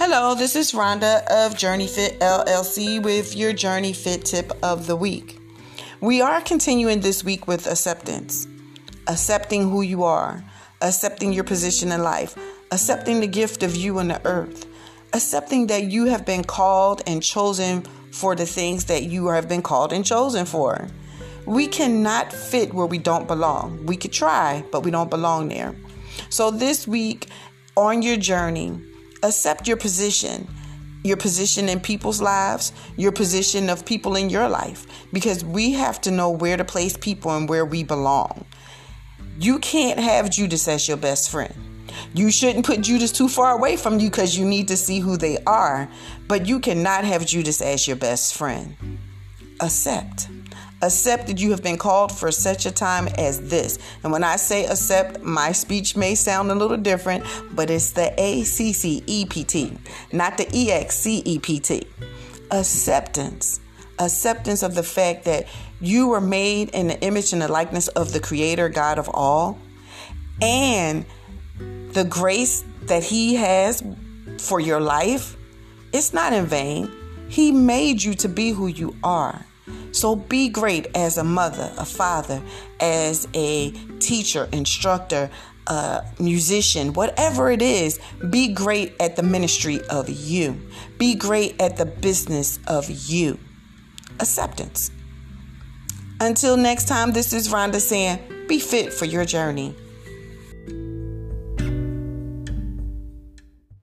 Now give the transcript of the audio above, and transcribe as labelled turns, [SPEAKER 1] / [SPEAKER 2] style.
[SPEAKER 1] Hello, this is Rhonda of Journey Fit LLC with your Journey Fit tip of the week. We are continuing this week with acceptance, accepting who you are, accepting your position in life, accepting the gift of you on the earth, accepting that you have been called and chosen for the things that you have been called and chosen for. We cannot fit where we don't belong. We could try, but we don't belong there. So this week on your journey, accept your position your position in people's lives, your position of people in your life, because we have to know where to place people and where we belong. You can't have Judas as your best friend. You shouldn't put Judas too far away from you because you need to see who they are, but you cannot have Judas as your best friend. Accept. Accept that you have been called for such a time as this. And when I say accept, my speech may sound a little different, but it's the A C C E P T, not the E X C E P T. Acceptance. Acceptance of the fact that you were made in the image and the likeness of the Creator, God of all, and the grace that He has for your life. It's not in vain. He made you to be who you are. So be great as a mother, a father, as a teacher, instructor, musician, whatever it is, be great at the ministry of you. Be great at the business of you. Acceptance. Until next time, this is Rhonda saying, be fit for your journey.